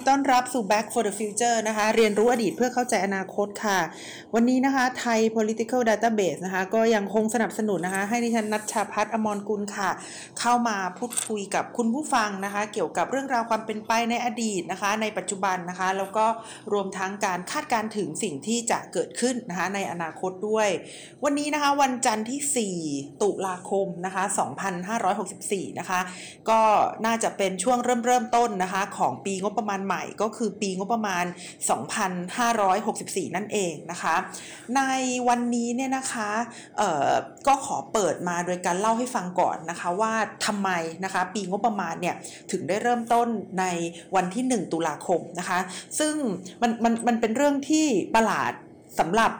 ีต้อนรับสู่ Back for the Future นะคะ เรียนรู้อดีตเพื่อเข้าใจอนาคตค่ะ วันนี้นะคะไทย political database นะคะ ก็ยังคงสนับสนุนนะคะ ให้ดิฉันนัชชาพัฒน์อมรกุลค่ะ เข้ามาพูดคุยกับคุณผู้ฟังนะคะ เกี่ยวกับเรื่องราวความเป็นไปในอดีตนะคะ ในปัจจุบันนะคะ แล้วก็รวมทั้งการคาดการถึงสิ่งที่จะเกิดขึ้นนะคะ ในอนาคตด้วย วันนี้นะคะวันจันทร์ที่ 4 ตุลาคมนะคะ 2564 นะคะ ก็น่าจะเป็นช่วงเริ่มเริ่มต้นนะคะ ของปีงบประมาณใหม่ก็คือปีงบประมาณ 2564 นั่นเองนะคะ ในวันนี้เนี่ยนะคะก็ขอเปิดมาโดยการเล่าให้ฟังก่อนนะคะว่าทำไมนะคะปีงบประมาณเนี่ยถึงได้เริ่มต้นในวันที่ 1 ตุลาคมนะคะ ซึ่งมันมันมันเป็นเรื่องที่ประหลาด สำหรับ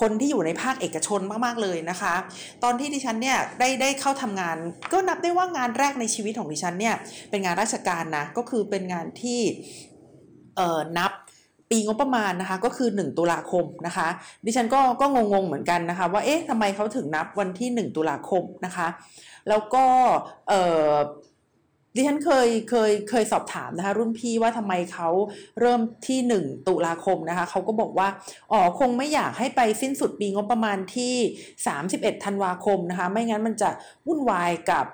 คนที่อยู่ในภาคเอกชนมากๆเลยนะคะ ตอนที่ดิฉันเนี่ยได้ได้เข้าทำงาน ก็นับได้ว่างานแรกในชีวิตของดิฉันเนี่ยเป็นงานราชการนะก็คือเป็นงานที่นับปีงบประมาณนะคะก็คือ 1 ตุลาคมนะคะ ดิฉันก็ก็งงๆเหมือนกันนะคะ ว่าเอ๊ะทำไมเขาถึงนับวันที่ 1 ตุลาคมนะคะ แล้วก็เดิฉันเคยเคยเคยสอบถามนะคะรุ่นพี่ว่าทำไมเขาเริ่มที่ 1 ตุลาคมนะคะเขาก็บอกว่าอ๋อคงไม่อยากให้ไปสิ้นสุดปีงบประมาณที่ 31 ธันวาคมนะคะไม่งั้นมันจะวุ่นวายกับ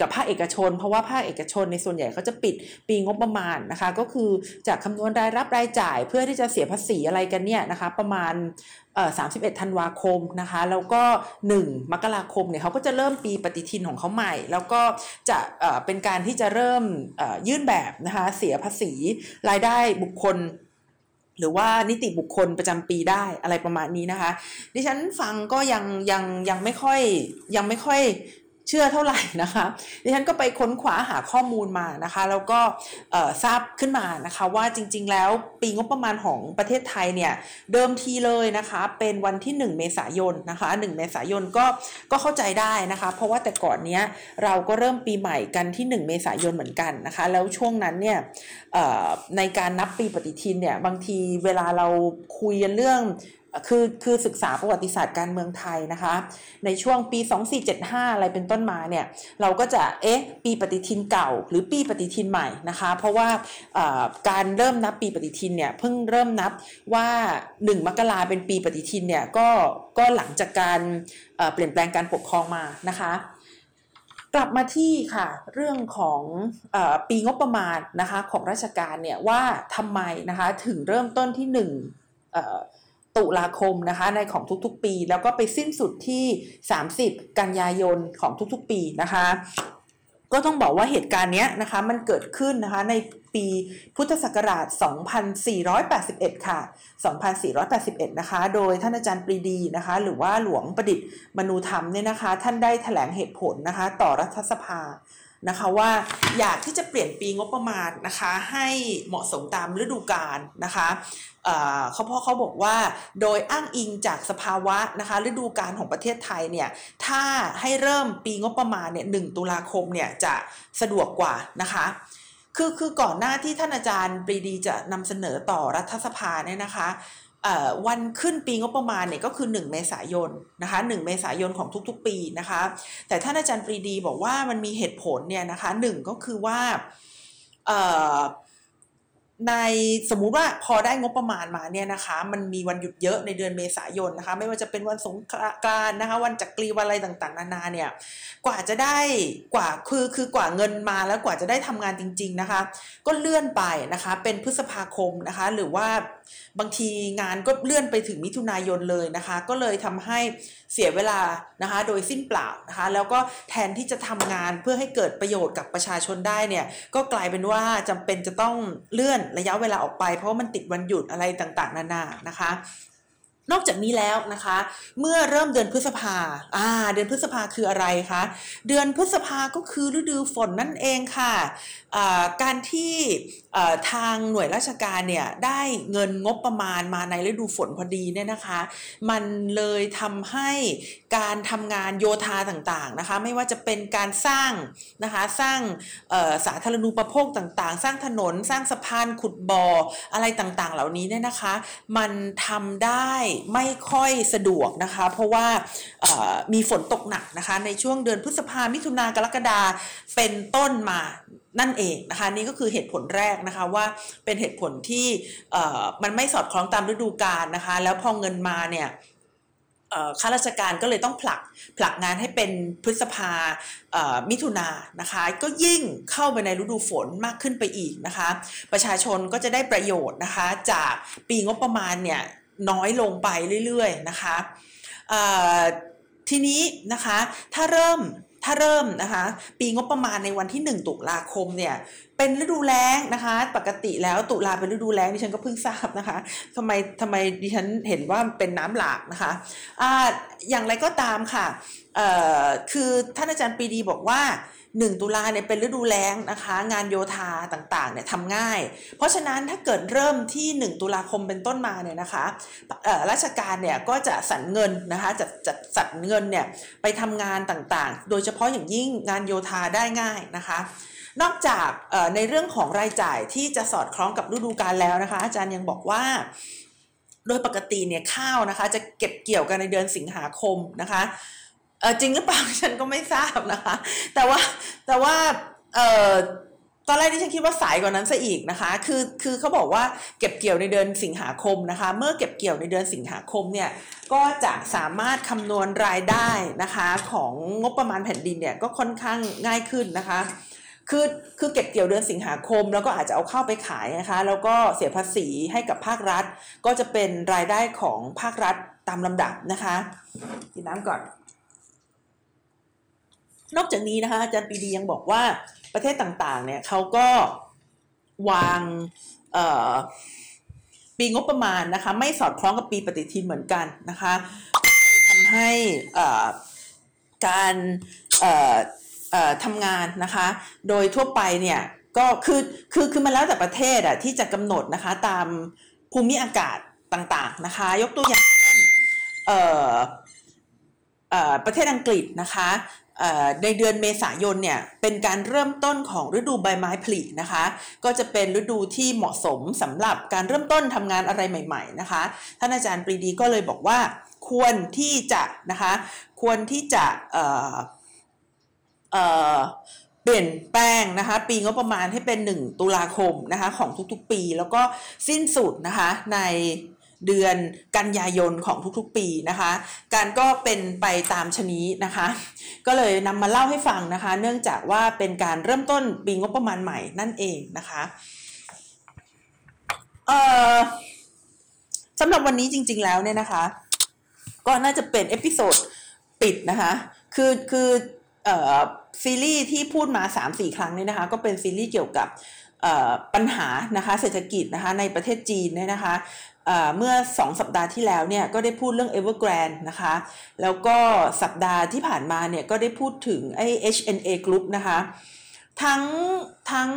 กับภาคเอกชน เพราะว่าภาคเอกชนในส่วนใหญ่เขาจะปิดปีงบประมาณนะคะ ก็คือจากคำนวณรายรับรายจ่ายเพื่อที่จะเสียภาษีอะไรกันเนี่ยนะคะ ประมาณ สามสิบเอ็ดธันวาคมนะคะ แล้วก็ 1 มกราคมเนี่ยเขาก็จะเริ่มปีปฏิทินของเขาใหม่ แล้วก็จะเป็นการที่จะเริ่มยื่นแบบนะคะเสียภาษีรายได้บุคคลหรือว่านิติบุคคลประจำปีได้อะไรประมาณนี้นะคะ ดิฉันฟังก็ยังยังยังไม่ค่อยยังไม่ค่อย เชื่อเท่าไหร่นะคะดิฉันก็ไปค้นคว้าหาข้อมูลมานะคะ แล้วก็ทราบขึ้นมานะคะว่าจริง ๆ แล้วปีงบประมาณของประเทศไทยเนี่ยเดิมทีเลยนะคะเป็นวันที่ 1 เมษายนนะคะ 1 เมษายนก็ก็เข้าใจได้นะคะ เพราะว่าแต่ก่อนเนี้ยเราก็เริ่มปีใหม่กันที่ 1 เมษายนเหมือนกันนะคะ แล้วช่วงนั้นเนี่ยในการนับปีปฏิทินเนี่ยบางทีเวลาเราคุยกันเรื่อง คือคือศึกษาประวัติศาสตร์การเมืองไทยนะคะ ในช่วงปี 2475 อะไรเป็นต้นมาเนี่ยเราก็จะเอ๊ะปีปฏิทินเก่า หรือปีปฏิทินใหม่นะคะ เพราะว่าการเริ่มนับปีปฏิทินเนี่ยเพิ่งเริ่มนับว่า 1 มกราเป็นปีปฏิทินเนี่ยก็ก็หลังจากการเปลี่ยนแปลงการปกครองมานะคะกลับมาที่ค่ะเรื่องของอปีงบประมาณนะคะของราชการเนี่ยว่าทำไมนะคะถึงเริ่มต้นที่1 ตุลาคมนะคะในของทุกๆปี แล้วก็ไปสิ้นสุดที่ 30 กันยายนของทุกๆปีนะคะ ก็ต้องบอกว่าเหตุการณ์นี้นะคะมันเกิดขึ้นนะคะในปีพุทธศักราช 2481 ค่ะ 2481 นะคะ โดยท่านอาจารย์ปรีดีนะคะ หรือว่าหลวงประดิษฐ์มนูธรรมเนี่ยนะคะ ท่านได้ถแถลงเหตุผลนะคะ ต่อรัฐสภานะคะว่าอยากที่จะเปลี่ยนปีงบประมาณนะคะ ให้เหมาะสมตามฤดูกาลนะคะ เขาพราะเขาบอกว่า โดยอ้างอิงจากสภาวะนะคะฤดูกาลของประเทศไทยเนี่ยถ้าให้เริ่มปีงบประมาณเนี่ยหตุลาคมเนี่ยจะสะดวกกว่านะคะคือคือก่อนหน้าที่ท่านอาจารย์ปรีดีจะนำเสนอต่อรัฐสภาเนี่ยนะคะวันขึ้นปีงบประมาณเนี่ยก็คือ 1 เมษายนนะคะ1เมษายนของทุกๆ ปีนะคะแต่ท่านอาจารย์ปรีดีบอกว่ามันมีเหตุผลเนี่ยนะคะหนึ่งก็คือว่า ในสมมุติว่าพอได้งบประมาณมาเนี่ยนะคะ มันมีวันหยุดเยอะในเดือนเมษายนนะคะ ไม่ว่าจะเป็นวันสงกรานนะคะ วันจักรีวันอะไรต่างๆ นานาเนี่ยกว่าจะได้กว่าคือคือกว่าเงินมาแล้วกว่าจะได้ทำงานจริง ๆนะคะ ก็เลื่อนไปนะคะ เป็นพฤษภาคมนะคะ หรือว่าบางทีงานก็เลื่อนไปถึงมิถุนายนเลยนะคะ ก็เลยทำให้เสียเวลา นะคะโดยสิ้นเปล่านะคะแล้วก็แทนที่จะทำงานเพื่อให้เกิดประโยชน์กับประชาชนได้เนี่ยก็กลายเป็นว่าจำเป็นจะต้องเลื่อนระยะเวลาออกไป เพราะว่ามันติดวันหยุดอะไรต่างๆ นานานะคะ นอกจากนี้แล้วนะคะ เมื่อเริ่มเดือนพฤษภาอ่า เดือนพฤษภาคืออะไรคะ เดือนพฤษภาก็คือฤดูฝนนั่นเองค่ะการที่ทางหน่วยราชการเนี่ยได้เงินงบประมาณมาในฤดูฝนพอดีเนี่ยนะคะ มันเลยทำให้การทำงานโยธาต่างๆนะคะ ไม่ว่าจะเป็นการสร้างนะคะสร้างสาธารณูปโภคต่างๆ สร้างถนนสร้างสะพานขุดบ่ออะไรต่างๆ เหล่านี้เนี่ยนะคะ มันทำได้ไม่ค่อยสะดวกนะคะ เพราะว่ามีฝนตกหนักนะคะ ในช่วงเดือนพฤษภามิถุนากรกฎาเป็นต้นมานั่นเองนะคะนี่ก็คือเหตุผลแรกนะคะว่าเป็นเหตุผลที่มันไม่สอดคล้องตามฤดูกาลนะคะ แล้วพอเงินมาเนี่ยข้าราชการก็เลยต้องผลักผลักงานให้เป็นพฤษภามิถุนานะคะ ก็ยิ่งเข้าไปในฤดูฝนมากขึ้นไปอีกนะคะ ประชาชนก็จะได้ประโยชน์นะคะ จากปีงบประมาณเนี่ย น้อยลงไปเรื่อยๆนะคะทีนี้นะคะถ้าเริ่มถ้าเริ่มนะคะปีงบประมาณในวันที่ 1 ตุลาคมเนี่ยเป็นฤดูแล้งนะคะปกติแล้วตุลาเป็นฤดูแล้งดิฉันก็เพิ่งทราบนะคะทำไมทำไมดิฉันเห็นว่าเป็นน้ำหลากนะคะอ่าอย่างไรก็ตามค่ะเอ่อคือท่านอาจารย์ปีดีบอกว่า 1 ตุลาเนี่ยเป็นฤดูแล้งนะคะ งานโยธาต่างๆเนี่ยทำง่าย เพราะฉะนั้นถ้าเกิดเริ่มที่ 1 ตุลาคมเป็นต้นมาเนี่ยนะคะราชการเนี่ยก็จะสั่นเงินนะคะจะจะสั่นเงินเนี่ยไปทำงานต่างๆ โดยเฉพาะอย่างยิ่งงานโยธาได้ง่ายนะคะนอกจากในเรื่องของรายจ่ายที่จะสอดคล้องกับฤดูกาลแล้วนะคะ อาจารย์ยังบอกว่า โดยปกติเนี่ยข้าวนะคะ จะเก็บเกี่ยวกันในเดือนสิงหาคมนะคะ เออจริงหรือเปล่าฉันก็ไม่ทราบนะคะ แต่ว่าแต่ว่าเออตอนแรกที่ฉันคิดว่าสายกว่านั้นซะอีกนะคะ คือคือเขาบอกว่าเก็บเกี่ยวในเดือนสิงหาคมนะคะ เมื่อเก็บเกี่ยวในเดือนสิงหาคมเนี่ยก็จะสามารถคำนวณรายได้นะคะของงบประมาณแผ่นดินเนี่ยก็ค่อนข้างง่ายขึ้นนะคะคือคือเก็บเกี่ยวเดือนสิงหาคม แล้วก็อาจจะเอาเข้าไปขายนะคะ แล้วก็เสียภาษีให้กับภาครัฐ ก็จะเป็นรายได้ของภาครัฐตามลำดับนะคะกินน้ำก่อน นอกจากนี้นะคะอาจารย์ปีดียังบอกว่าประเทศต่างๆ เนี่ยเขาก็วางปีงบประมาณนะคะไม่สอดคล้องกับปีปฏิทินเหมือนกันนะคะทำให้การทำงานนะคะ โดยทั่วไปเนี่ยก็คือคือคือมันแล้วแต่ประเทศอะที่จะกำหนดนะคะตามภูมิอากาศต่างๆนะคะ ยกตัวอย่างเช่นประเทศอังกฤษนะคะ ในเดือนเมษายนเนี่ยเป็นการเริ่มต้นของฤดูใบไม้ผลินะคะ ก็จะเป็นฤดูที่เหมาะสมสำหรับการเริ่มต้นทำงานอะไรใหม่ ๆนะคะท่านอาจารย์ปรีดีก็เลยบอกว่า ควรที่จะนะคะควรที่จะเเเปลี่ยนแปลงนะคะ ปีงบประมาณให้เป็น 1 ตุลาคมนะคะของทุกๆปี แล้วก็สิ้นสุดนะคะใน เดือนกันยายนของทุกๆปีนะคะ การก็เป็นไปตามชนี้นะคะ ก็เลยนำมาเล่าให้ฟังนะคะ เนื่องจากว่าเป็นการเริ่มต้นปีงบประมาณใหม่นั่นเองนะคะเอ่อสำหรับวันนี้จริง ๆ แล้วเนี่ยนะคะ ก็น่าจะเป็น episode ปิดนะคะ คือคือเอ่อซีรีส์ที่พูดมา3-4ครั้งนี้นะคะ ก็เป็นซีรีส์เกี่ยวกับปัญหานะคะเศรษฐกิจนะคะในประเทศจีนเนี่ยนะคะ เมื่อ 2 สัปดาห์ที่แล้วเนี่ยก็ได้พูดเรื่อง Evergrande นะคะ แล้วก็สัปดาห์ที่ผ่านมาเนี่ยก็ได้พูดถึงไอ้ HNA Group นะคะ ทั้งทั้ง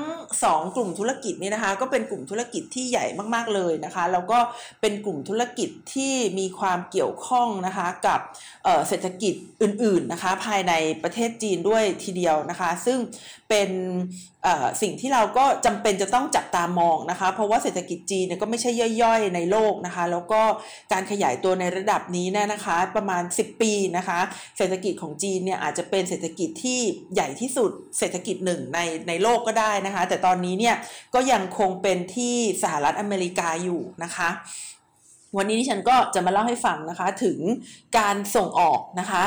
สองกลุ่มธุรกิจนี่นะคะ ก็เป็นกลุ่มธุรกิจที่ใหญ่มากๆเลยนะคะ แล้วก็เป็นกลุ่มธุรกิจที่มีความเกี่ยวข้องนะคะกับเศรษฐกิจอื่นๆนะคะ ภายในประเทศจีนด้วยทีเดียวนะคะ ซึ่งเป็นสิ่งที่เราก็จำเป็นจะต้องจับตามองนะคะ เพราะว่าเศรษฐกิจจีนเนี่ยก็ไม่ใช่ย่อยๆในโลกนะคะ แล้วก็การขยายตัวในระดับนี้เนี่ยนะคะ ประมาณ 10 ปีนะคะ เศรษฐกิจของจีนเนี่ยอาจจะเป็นเศรษฐกิจที่ใหญ่ที่สุดเศรษฐกิจหนึ่งในในโลกก็ได้นะคะ แต่ตอนนี้เนี่ยก็ยังคงเป็นที่สหรัฐอเมริกาอยู่นะคะวันนี้ที่ฉันก็จะมาเล่าให้ฟังนะคะถึงการส่งออกนะคะ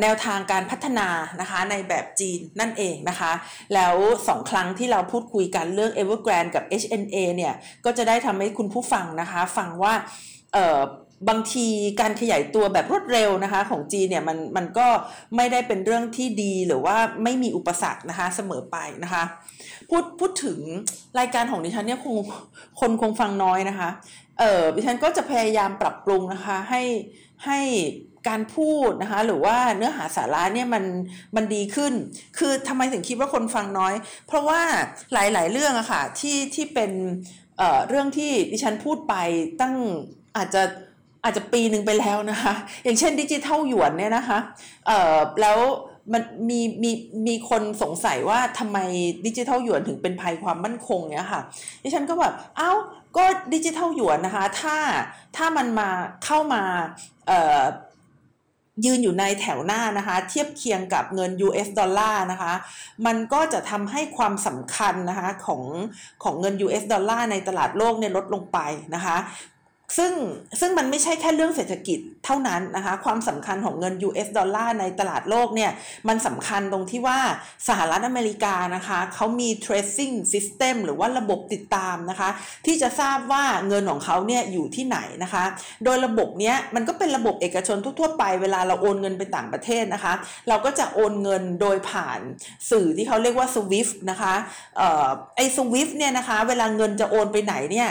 แนวทางการพัฒนานะคะในแบบจีนนั่นเองนะคะ แล้วสองครั้งที่เราพูดคุยกันเรื่อง Evergrande กับ HNA เนี่ยก็จะได้ทำให้คุณผู้ฟังนะคะ ฟังว่า บางทีการขยายตัวแบบรวดเร็วนะคะของจีนเนี่ยมันมันก็ไม่ได้เป็นเรื่องที่ดีหรือว่าไม่มีอุปสรรคนะคะเสมอไปนะคะพูดพูดถึงรายการของดิฉันเนี่ยคงคนคงฟังน้อยนะคะเออดิฉันก็จะพยายามปรับปรุงนะคะให้ให้การพูดนะคะหรือว่าเนื้อหาสาระเนี่ยมันมันดีขึ้น คือทำไมถึงคิดว่าคนฟังน้อย เพราะว่าหลายๆเรื่องอะค่ะที่ที่เป็นเอ่อเรื่องที่ดิฉันพูดไปตั้งอาจจะ อาจจะปีหนึ่งไปแล้วนะคะ อย่างเช่นดิจิทัลหยวนเนี่ยนะคะเอ่อแล้วมันมีมีมีคนสงสัยว่าทำไมดิจิทัลหยวนถึงเป็นภัยความมั่นคงเนี่ยค่ะดิฉันก็แบบเอ้าก็ดิจิทัลหยวนนะคะ ถ้าถ้ามันมาเข้ามาเอ่อยืนอยู่ในแถวหน้านะคะ เทียบเคียงกับเงิน US ดอลลาร์นะคะ มันก็จะทำให้ความสำคัญนะคะของของเงิน US ดอลลาร์ในตลาดโลกเนี่ยลดลงไปนะคะ ซึ่งซึ่งมันไม่ใช่แค่เรื่องเศรษฐกิจเท่านั้นนะคะ ความสำคัญของเงิน US ดอลลาร์ในตลาดโลกเนี่ย มันสำคัญตรงที่ว่าสหรัฐอเมริกานะคะเขามี tracing system หรือว่าระบบติดตามนะคะ ที่จะทราบว่าเงินของเขาเนี่ยอยู่ที่ไหนนะคะ โดยระบบเนี้ยมันก็เป็นระบบเอกชนทั่วๆไปเวลาเราโอนเงินไปต่างประเทศนะคะ เราก็จะโอนเงินโดยผ่านสื่อที่เขาเรียกว่า SWIFT นะคะเอ่อไอ SWIFT เนี่ยนะคะ เวลาเงินจะโอนไปไหนเนี่ย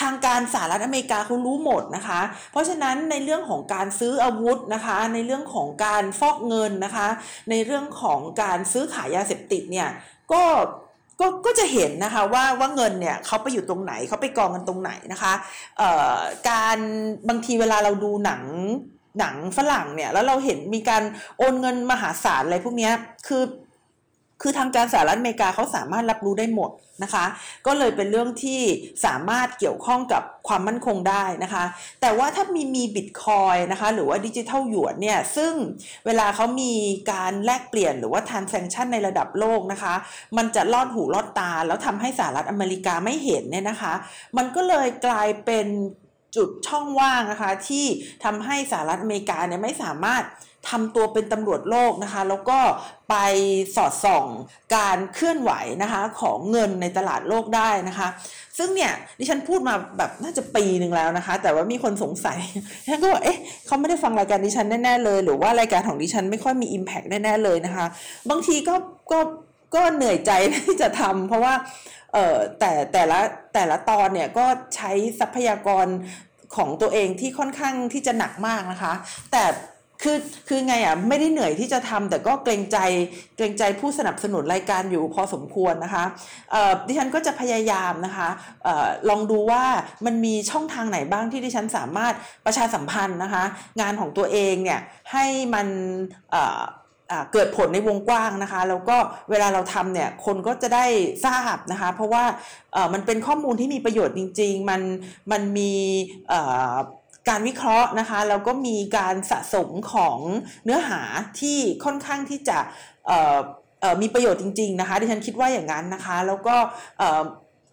ทางการสหรัฐอเมริกาเขารู้หมดนะคะ เพราะฉะนั้นในเรื่องของการซื้ออาวุธนะคะ ในเรื่องของการฟอกเงินนะคะ ในเรื่องของการซื้อขายยาเสพติดเนี่ยก็ก็ก็จะเห็นนะคะว่าว่าเงินเนี่ยเขาไปอยู่ตรงไหนเขาไปกองกันตรงไหนนะคะเอ่อการบางทีเวลาเราดูหนังหนังฝรั่งเนี่ยแล้วเราเห็นมีการโอนเงินมหาศาลอะไรพวกนี้คือ คือทางการสหรัฐอเมริกาเขาสามารถรับรู้ได้หมดนะคะ ก็เลยเป็นเรื่องที่สามารถเกี่ยวข้องกับความมั่นคงได้นะคะ แต่ว่าถ้ามีมีบิตคอยนะคะ หรือว่าดิจิทัลหยวนเนี่ย ซึ่งเวลาเขามีการแลกเปลี่ยนหรือว่าทานแซงชั่นในระดับโลกนะคะ มันจะลอดหูลอดตา แล้วทำให้สหรัฐอเมริกาไม่เห็นเนี่ยนะคะ มันก็เลยกลายเป็นจุดช่องว่างนะคะที่ทำให้สหรัฐอเมริกาเนี่ยไม่สามารถ ทำตัวเป็นตำรวจโลกนะคะ แล้วก็ไปสอดส่องการเคลื่อนไหวนะคะของเงินในตลาดโลกได้นะคะ ซึ่งเนี่ยดิฉันพูดมาแบบน่าจะปีหนึ่งแล้วนะคะ แต่ว่ามีคนสงสัยฉันก็บอกเอ๊ะเขาไม่ได้ฟังรายการดิฉันแน่ๆเลย หรือว่ารายการของดิฉันไม่ค่อยมี Impact แน่ๆเลยนะคะ บางทีก็ก็ก็เหนื่อยใจที่จะทำเพราะว่าเออแต่แต่ละแต่ละตอนเนี่ยก็ใช้ทรัพยากรของตัวเองที่ค่อนข้างที่จะหนักมากนะคะ แต่ คือคือไงอะไม่ได้เหนื่อยที่จะทำแต่ก็เกรงใจเกรงใจผู้สนับสนุนรายการอยู่พอสมควรนะคะดิฉันก็จะพยายามนะคะออลองดูว่ามันมีช่องทางไหนบ้างที่ดิฉันสามารถประชาสัมพันธ์นะคะงานของตัวเองเนี่ยให้มันเกิดผลในวงกว้างนะคะแล้วก็เวลาเราทำเนี่ยคนก็จะได้ทราบนะคะเพราะว่ามันเป็นข้อมูลที่มีประโยชน์จริง ๆ มันมันมี การวิเคราะห์นะคะแล้วก็มีการสะสมของเนื้อหาที่ค่อนข้างที่จะมีประโยชน์จริง ๆ นะคะ ดิฉันคิดว่าอย่างนั้นนะคะ แล้วก็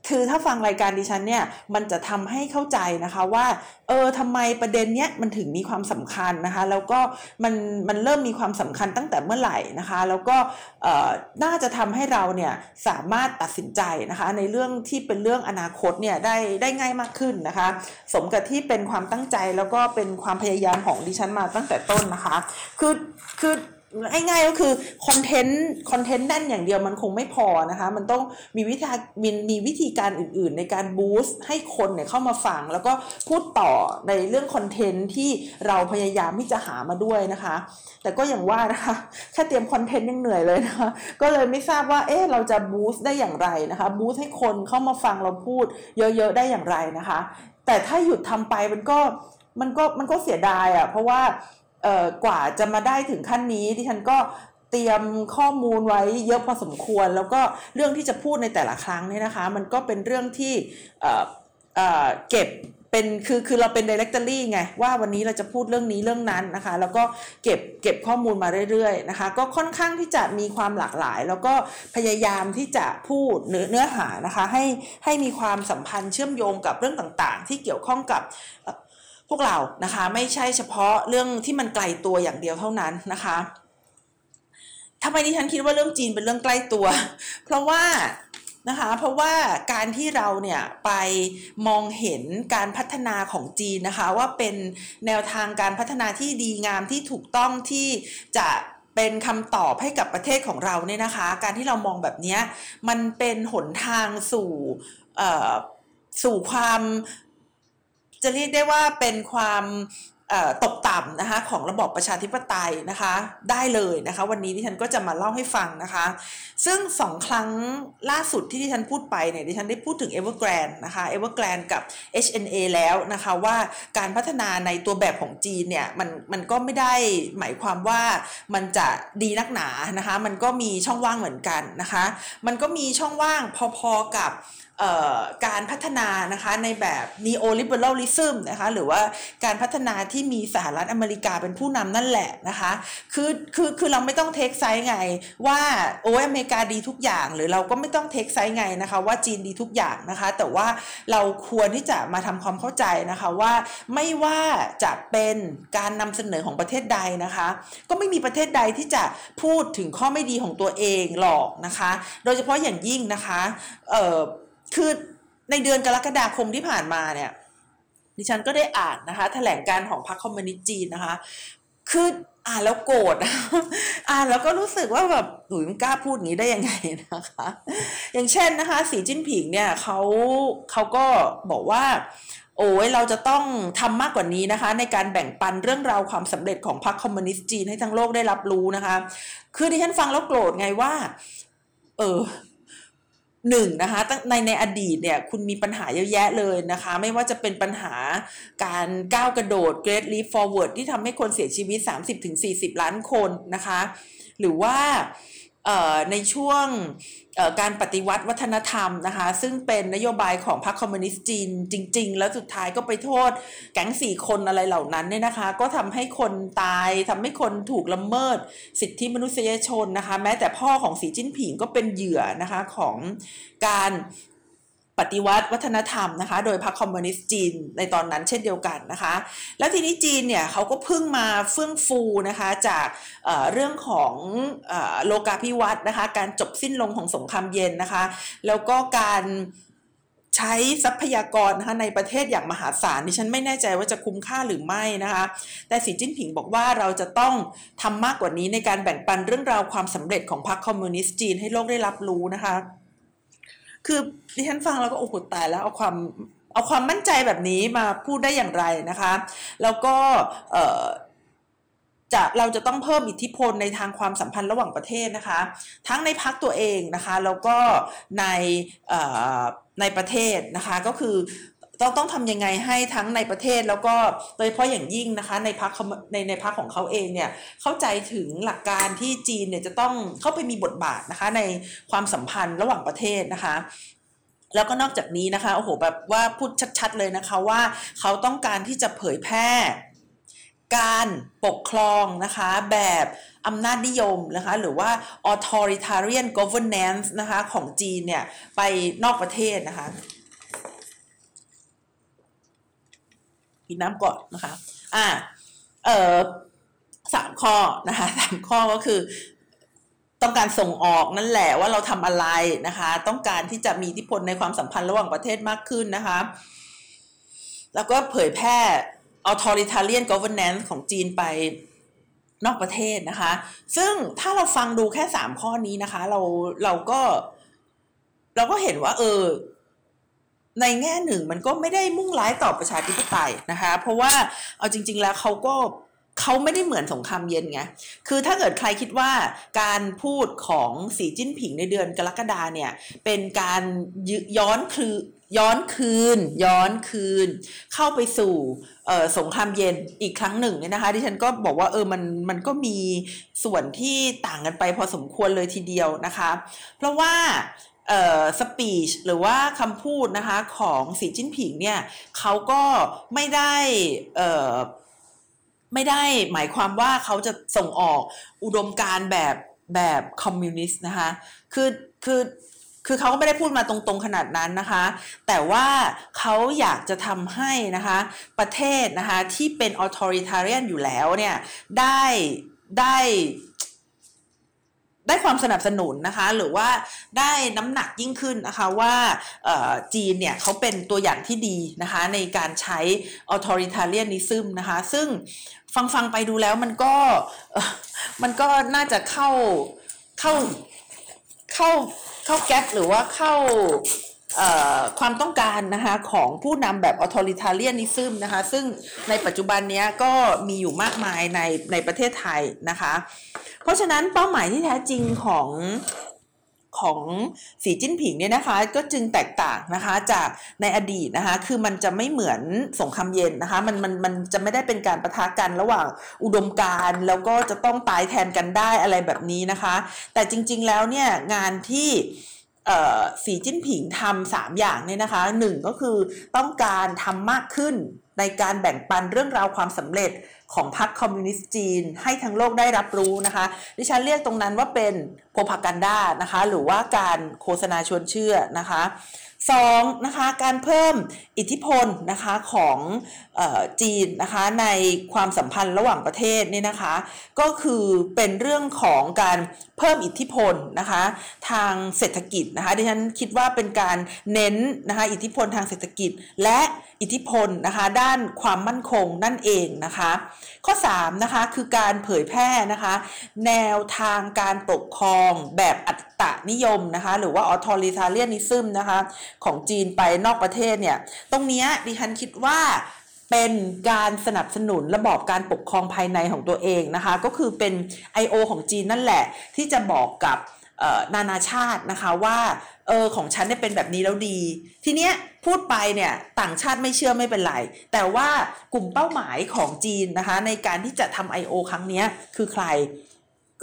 คือถ้าฟังรายการดิฉันเนี่ยมันจะทำให้เข้าใจนะคะว่าเออทำไมประเด็นเนี้ยมันถึงมีความสำคัญนะคะ แล้วก็มันมันเริ่มมีความสำคัญตั้งแต่เมื่อไหร่นะคะ แล้วก็น่าจะทำให้เราเนี่ยสามารถตัดสินใจนะคะ ในเรื่องที่เป็นเรื่องอนาคตเนี่ยได้ได้ง่ายมากขึ้นนะคะ สมกับที่เป็นความตั้งใจแล้วก็เป็นความพยายามของดิฉันมาตั้งแต่ต้นนะคะ คือคือ ง่ายๆก็คือคอนเทนต์คอนเทนต์แน่นอย่างเดียวมันคงไม่พอนะคะ มันต้องมีวิธีมีมีวิธีการอื่นๆ ในการบูสต์ให้คนเนี่ยเข้ามาฟัง แล้วก็พูดต่อในเรื่องคอนเทนต์ที่เราพยายามที่จะหามาด้วยนะคะ แต่ก็อย่างว่านะคะแค่เตรียมคอนเทนต์ยังเหนื่อยเลยนะคะก็เลยไม่ทราบว่าเอ๊ะเราจะบูสต์ได้อย่างไรนะคะบูสต์ให้คนเข้ามาฟังเราพูดเยอะๆได้อย่างไรนะคะ แต่ถ้าหยุดทำไปมันก็มันก็มันก็เสียดายอะ่ะเพราะว่า กว่าจะมาได้ถึงขั้นนี้ที่ฉันก็เตรียมข้อมูลไว้เยอะพอสมควร แล้วก็เรื่องที่จะพูดในแต่ละครั้งเนี่ยนะคะ มันก็เป็นเรื่องที่เก็บเป็นคือคือเราเป็น directory ไงว่าวันนี้เราจะพูดเรื่องนี้เรื่องนั้นนะคะ แล้วก็เก็บเก็บข้อมูลมาเรื่อยๆนะคะ ก็ค่อนข้างที่จะมีความหลากหลาย แล้วก็พยายามที่จะพูดเนื้อเนื้อหานะคะ ให้ให้มีความสัมพันธ์เชื่อมโยงกับเรื่องต่างๆ ที่เกี่ยวข้องกับ พวกเรานะคะไม่ใช่เฉพาะเรื่องที่มันไกลตัวอย่างเดียวเท่านั้นนะคะทำไมดิฉันคิดว่าเรื่องจีนเป็นเรื่องใกล้ตัว เพราะว่านะคะเพราะว่าการที่เราเนี่ยไปมองเห็นการพัฒนาของจีนนะคะว่าเป็นแนวทางการพัฒนาที่ดีงามที่ถูกต้องที่จะเป็นคำตอบให้กับประเทศของเราเนี่ยนะคะ การที่เรามองแบบนี้มันเป็นหนทางสู่สู่ความ จะเรียกได้ว่าเป็นความตกต่ำนะคะของระบอบประชาธิปไตยนะคะได้เลยนะคะ วันนี้ที่ฉันก็จะมาเล่าให้ฟังนะคะ ซึ่งสองครั้งล่าสุดที่ที่ฉันพูดไปเนี่ยดิฉันได้พูดถึง Evergrande นะคะ Evergrande กับ HNA แล้วนะคะว่าการพัฒนาในตัวแบบของจีนเนี่ยมันมันก็ไม่ได้หมายความว่ามันจะดีนักหนานะคะ มันก็มีช่องว่างเหมือนกันนะคะ มันก็มีช่องว่างพอๆกับ การพัฒนานะคะในแบบ neoliberalism นะคะหรือว่าการพัฒนาที่มีสหรัฐอเมริกาเป็นผู้นำนั่นแหละนะคะคือคือคือเราไม่ต้อง take side ไงว่าโอ้อเมริกาดีทุกอย่างหรือเราก็ไม่ต้อง take side ไงนะคะว่าจีนดีทุกอย่างนะคะแต่ว่าเราควรที่จะมาทำความเข้าใจนะคะว่าไม่ว่าจะเป็นการนำเสนอของประเทศใดนะคะ ก็ไม่มีประเทศใดที่จะพูดถึงข้อไม่ดีของตัวเองหรอกนะคะ โดยเฉพาะอย่างยิ่งนะคะเอ่อ คือในเดือนกรกฎาคมที่ผ่านมาเนี่ย ดิฉันก็ได้อ่านนะคะ แถลงการของพรรคคอมมิวนิสต์จีนนะคะ คืออ่านแล้วโกรธอ่านแล้วก็รู้สึกว่าแบบหนุ่ยมันกล้าพูดอย่างนี้ได้ยังไงนะคะ อย่างเช่นนะคะ สีจิ้นผิงเนี่ยเขาเขาก็บอกว่า โอ้ยเราจะต้องทำมากกว่านี้นะคะ ในการแบ่งปันเรื่องราวความสำเร็จของพรรคคอมมิวนิสต์จีนให้ทั้งโลกได้รับรู้นะคะ คือที่ฉันฟังแล้วโกรธไงว่า เออ หนึ่งนะคะในในอดีตเนี่ยคุณมีปัญหาเยอะแยะเลยนะคะ ไม่ว่าจะเป็นปัญหาการก้าวกระโดด Great Leap Forward ที่ทำให้คนเสียชีวิต 30-40 ล้านคนนะคะ หรือว่าในช่วง การปฏิวัติวัฒนธรรมนะคะ ซึ่งเป็นนโยบายของพรรคคอมมิวนิสต์จีนจริง ๆ แล้วสุดท้ายก็ไปโทษแก๊งสี่คนอะไรเหล่านั้นเนี่ยนะคะ ก็ทำให้คนตายทำให้คนถูกละเมิด สิทธิมนุษยชนนะคะ แม้แต่พ่อของสีจิ้นผิงก็เป็นเหยื่อนะคะของการ ปฏิวัติวัฒนธรรมนะคะ โดยพรรคคอมมิวนิสต์จีนในตอนนั้นเช่นเดียวกันนะคะ แล้วทีนี้จีนเนี่ยเขาก็เพิ่งมาเฟื่องฟูนะคะจากเเรื่องของโลกาภิวัตน์นะคะ การจบสิ้นลงของสงครามเย็นนะคะ แล้วก็การใช้ทรัพยากรนะคะในประเทศอย่างมหาศาลดิฉันไม่แน่ใจว่าจะคุ้มค่าหรือไม่นะคะ แต่สีจิ้นผิงบอกว่าเราจะต้องทำมากกว่านี้ในการแบ่งปันเรื่องราวความสำเร็จของพรรคคอมมิวนิสต์จีนให้โลกได้รับรู้นะคะ คือดิฉันฟังแล้วก็โอ้โหตายแล้วเอาความเอาความมั่นใจแบบนี้มาพูดได้อย่างไรนะคะ แล้วก็จะเราจะต้องเพิ่มอิทธิพลในทางความสัมพันธ์ระหว่างประเทศนะคะ ทั้งในพักตัวเองนะคะ แล้วก็ในในประเทศนะคะ ก็คือ ต้องต้องทำยังไงให้ทั้งในประเทศแล้วก็โดยเฉพาะอย่างยิ่งนะคะในพักในในพักของเขาเองเนี่ยเข้าใจถึงหลักการที่จีนเนี่ยจะต้องเข้าไปมีบทบาทนะคะในความสัมพันธ์ระหว่างประเทศนะคะแล้วก็นอกจากนี้นะคะโอ้โหแบบว่าพูดชัดๆเลยนะคะว่าเขาต้องการที่จะเผยแพร่ การปกครองนะคะแบบอำนาจนิยมนะคะหรือว่า authoritarian governance นะคะของจีนเนี่ยไปนอกประเทศนะคะ กินน้ำก่อนนะคะ อ่า เออสามข้อนะคะสามข้อก็คือ ต้องการส่งออกนั่นแหละว่าเราทำอะไรนะคะ ต้องการที่จะมีอิทธิพลในความสัมพันธ์ระหว่างประเทศมากขึ้นนะคะ แล้วก็เผยแพร่ authoritarian governance ของจีนไปนอกประเทศนะคะ ซึ่งถ้าเราฟังดูแค่สามข้อนี้นะคะ เราเราก็ เราก็เห็นว่า เออ ในแง่หนึ่งมันก็ไม่ได้มุ่งร้ายต่อประชาธิปไตยนะคะ เพราะว่าเอาจริง ๆ แล้วเขาก็เขาไม่ได้เหมือนสงครามเย็นไง คือถ้าเกิดใครคิดว่าการพูดของสีจิ้นผิงในเดือนกรกฎาเนี่ย เป็นการย้อนคือย้อนคืน ย้อนคืน เข้าไปสู่สงครามเย็นอีกครั้งหนึ่งเนี่ยนะคะที่ฉันก็บอกว่าเออมันมันก็มีส่วนที่ต่างกันไปพอสมควรเลยทีเดียวนะคะ เพราะว่า สปีชหรือว่าคำพูดนะคะของสีจิ้นผิงเนี่ยเขาก็ไม่ได้ไม่ได้หมายความว่าเขาจะส่งออกอุดมการแบบแบบคอมมิวนิสต์นะคะคือคือคือเขาก็ไม่ได้พูดมาตรงๆขนาดนั้นนะคะ แต่ว่าเขาอยากจะทำให้นะคะประเทศนะคะที่เป็นออทอริทาเรียนอยู่แล้วเนี่ยได้ได้ ได้ความสนับสนุนนะคะ หรือว่าได้น้ำหนักยิ่งขึ้นนะคะว่าจีนเนี่ยเขาเป็นตัวอย่างที่ดีนะคะในการใช้ authoritarianism นะคะซึ่งฟังฟังไปดูแล้วมันก็มันก็น่าจะเข้าเข้าเข้าเข้าแก๊ปหรือว่าเข้า ความต้องการนะคะของผู้นำแบบ authoritarianism นะคะซึ่งในปัจจุบันนี้ก็มีอยู่มากมายในในประเทศไทยนะคะ เพราะฉะนั้นเป้าหมายที่แท้จริงของของสีจิ้นผิงเนี่ยนะคะก็จึงแตกต่างนะคะจากในอดีตนะคะคือมันจะไม่เหมือนสงครามเย็นนะคะมันมันมันจะไม่ได้เป็นการประทะกันระหว่างอุดมการณ์แล้วก็จะต้องตายแทนกันได้อะไรแบบนี้นะคะ แต่จริง ๆแล้วเนี่ยงานที่ สีจิ้นผิงทำสามอย่างเนี่ยนะคะหนึ่งก็คือต้องการทำมากขึ้นในการแบ่งปันเรื่องราวความสำเร็จของพรรคคอมมิวนิสต์จีน ให้ทั้งโลกได้รับรู้นะคะ ดิฉันเรียกตรงนั้นว่าเป็นโพพากันดานะคะ หรือว่าการโฆษณาชวนเชื่อนะคะสองนะคะการเพิ่มอิทธิพลนะคะของ จีนนะคะในความสัมพันธ์ระหว่างประเทศเนี่ยนะคะ ก็คือเป็นเรื่องของการเพิ่มอิทธิพลนะคะทางเศรษฐกิจนะคะดิฉันคิดว่าเป็นการเน้นนะคะอิทธิพลทางเศรษฐกิจและอิทธิพลนะคะด้านความมั่นคงนั่นเองนะคะ ข้อ3นะคะคือการเผยแพร่นะคะแนวทางการปกครองแบบอัตตนิยมนะคะหรือว่า authoritarianism นะคะของจีนไปนอกประเทศเนี่ยตรงนี้ดิฉันคิดว่า เป็นการสนับสนุนระบอบการปกครองภายในของตัวเองนะคะ ก็คือเป็น I.O. ของจีนนั่นแหละ ที่จะบอกกับนานาชาตินะคะว่าเออของฉันเนี่ยเป็นแบบนี้แล้วดี ทีเนี้ยพูดไปเนี่ยต่างชาติไม่เชื่อไม่เป็นไร แต่ว่ากลุ่มเป้าหมายของจีนนะคะในการที่จะทำ I.O. ครั้งนี้คือใคร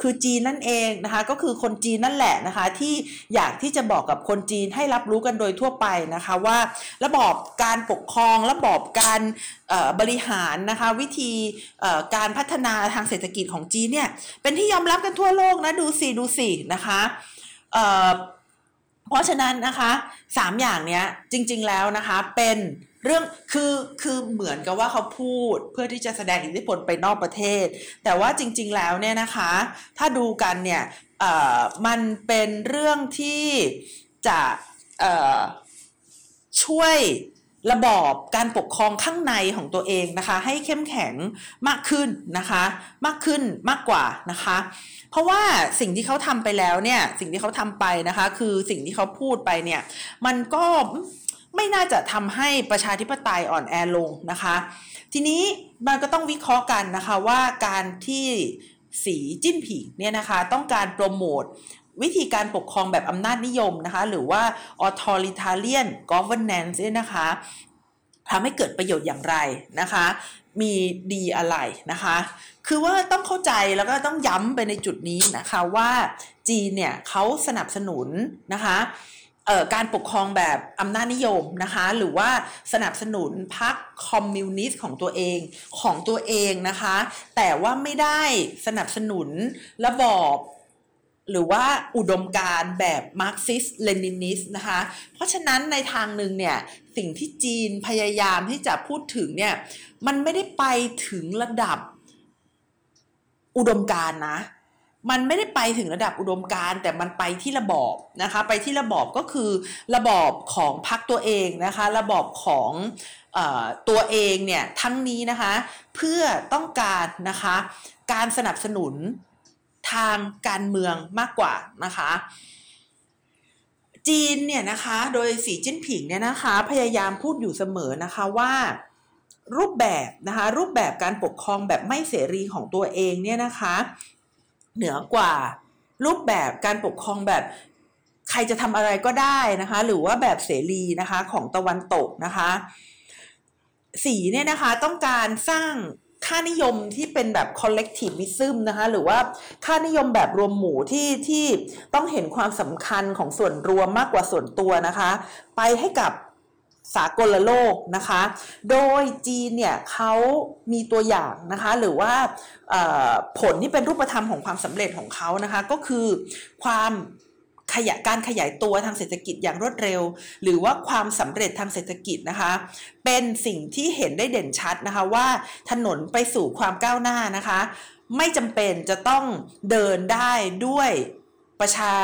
คือจีนนั่นเองนะคะ ก็คือคนจีนนั่นแหละนะคะ ที่อยากที่จะบอกกับคนจีนให้รับรู้กันโดยทั่วไปนะคะว่าระบอบการปกครอง ระบอบการบริหารนะคะ วิธีการพัฒนาทางเศรษฐกิจของจีนเนี่ยเป็นที่ยอมรับกันทั่วโลกนะดูสิดูสินะคะเพราะฉะนั้นนะคะสามอย่างเนี้ยจริงๆแล้วนะคะเป็น เรื่องคือคือเหมือนกับว่าเขาพูดเพื่อที่จะแสดงอิทธิพลไปนอกประเทศ แต่ว่าจริง ๆ แล้วเนี่ยนะคะ ถ้าดูกันเนี่ยมันเป็นเรื่องที่จะช่วยระบอบการปกครองข้างในของตัวเองนะคะ ให้เข้มแข็งมากขึ้นนะคะ มากขึ้นมากกว่านะคะ เพราะว่าสิ่งที่เขาทำไปแล้วเนี่ย สิ่งที่เขาทำไปนะคะ คือสิ่งที่เขาพูดไปเนี่ย มันก็ ไม่น่าจะทำให้ประชาธิปไตยอ่อนแอลงนะคะ ทีนี้มันก็ต้องวิเคราะห์กันนะคะว่าการที่สีจิ้นผิงเนี่ยนะคะต้องการโปรโมทวิธีการปกครองแบบอำนาจนิยมนะคะ หรือว่า authoritarian governance เนี่ยนะคะทำให้เกิดประโยชน์อย่างไรนะคะ มีดีอะไรนะคะ คือว่าต้องเข้าใจแล้วก็ต้องย้ำไปในจุดนี้นะคะว่าจีนเนี่ยเขาสนับสนุนนะคะ การปกครองแบบอำนาจนิยมนะคะ หรือว่าสนับสนุนพรรคคอมมิวนิสต์ของตัวเองของตัวเองนะคะ แต่ว่าไม่ได้สนับสนุนระบอบหรือว่าอุดมการณ์แบบมาร์กซิสเลนินิสนะคะ เพราะฉะนั้นในทางหนึ่งเนี่ย สิ่งที่จีนพยายามที่จะพูดถึงเนี่ย มันไม่ได้ไปถึงระดับอุดมการณ์นะ มันไม่ได้ไปถึงระดับอุดมการณ์แต่มันไปที่ระบอบนะคะ ไปที่ระบอบก็คือระบอบของพรรคตัวเองนะคะ ระบอบของอตัวเองเนี่ยทั้งนี้นะคะ เพื่อต้องการนะคะการสนับสนุนทางการเมืองมากกว่านะคะจีนเนี่ยนะคะโดยสีจิ้นผิงเนี่ยนะคะพยายามพูดอยู่เสมอนะคะว่ารูปแบบนะคะรูปแบบการปกครองแบบไม่เสรีของตัวเองเนี่ยนะคะ เหนือกว่ารูปแบบการปกครองแบบใครจะทำอะไรก็ได้นะคะ หรือว่าแบบเสรีนะคะของตะวันตกนะคะ สีเนี่ยนะคะต้องการสร้างค่านิยมที่เป็นแบบ collectivism นะคะหรือว่าค่านิยมแบบรวมหมู่ที่ที่ต้องเห็นความสำคัญของส่วนรวมมากกว่าส่วนตัวนะคะ ไปให้กับ สากลโลกนะคะ โดยจีนเนี่ยเขามีตัวอย่างนะคะ หรือว่าผลที่เป็นรูปธรรมของความสำเร็จของเขานะคะ ก็คือความขยายการขยายตัวทางเศรษฐกิจอย่างรวดเร็ว หรือว่าความสำเร็จทางเศรษฐกิจนะคะ เป็นสิ่งที่เห็นได้เด่นชัดนะคะว่าถนนไปสู่ความก้าวหน้านะคะ ไม่จำเป็นจะต้องเดินได้ด้วยประชา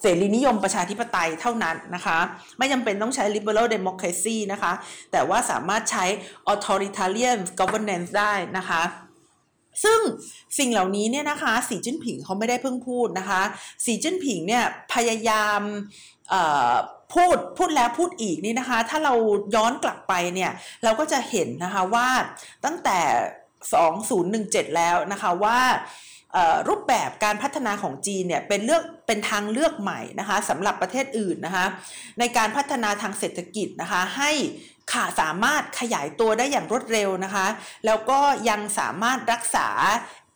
เสรีนิยมประชาธิปไตยเท่านั้นนะคะ ไม่จำเป็นต้องใช้ liberal democracy นะคะ แต่ว่าสามารถใช้ authoritarian governance ได้นะคะซึ่งสิ่งเหล่านี้เนี่ยนะคะสีจิ้นผิงเขาไม่ได้เพิ่งพูดนะคะสีจิ้นผิงเนี่ยพยายามพูดพูดแล้วพูดอีกนี่นะคะ ถ้าเราย้อนกลับไปเนี่ยเราก็จะเห็นนะคะว่าตั้งแต่ 2017 แล้วนะคะว่ารูปแบบการพัฒนาของจีนเนี่ยเป็นเลือก เป็นทางเลือกใหม่นะคะสำหรับประเทศอื่นนะคะในการพัฒนาทางเศรษฐกิจนะคะให้ขาสามารถขยายตัวได้อย่างรวดเร็วนะคะ แล้วก็ยังสามารถรักษา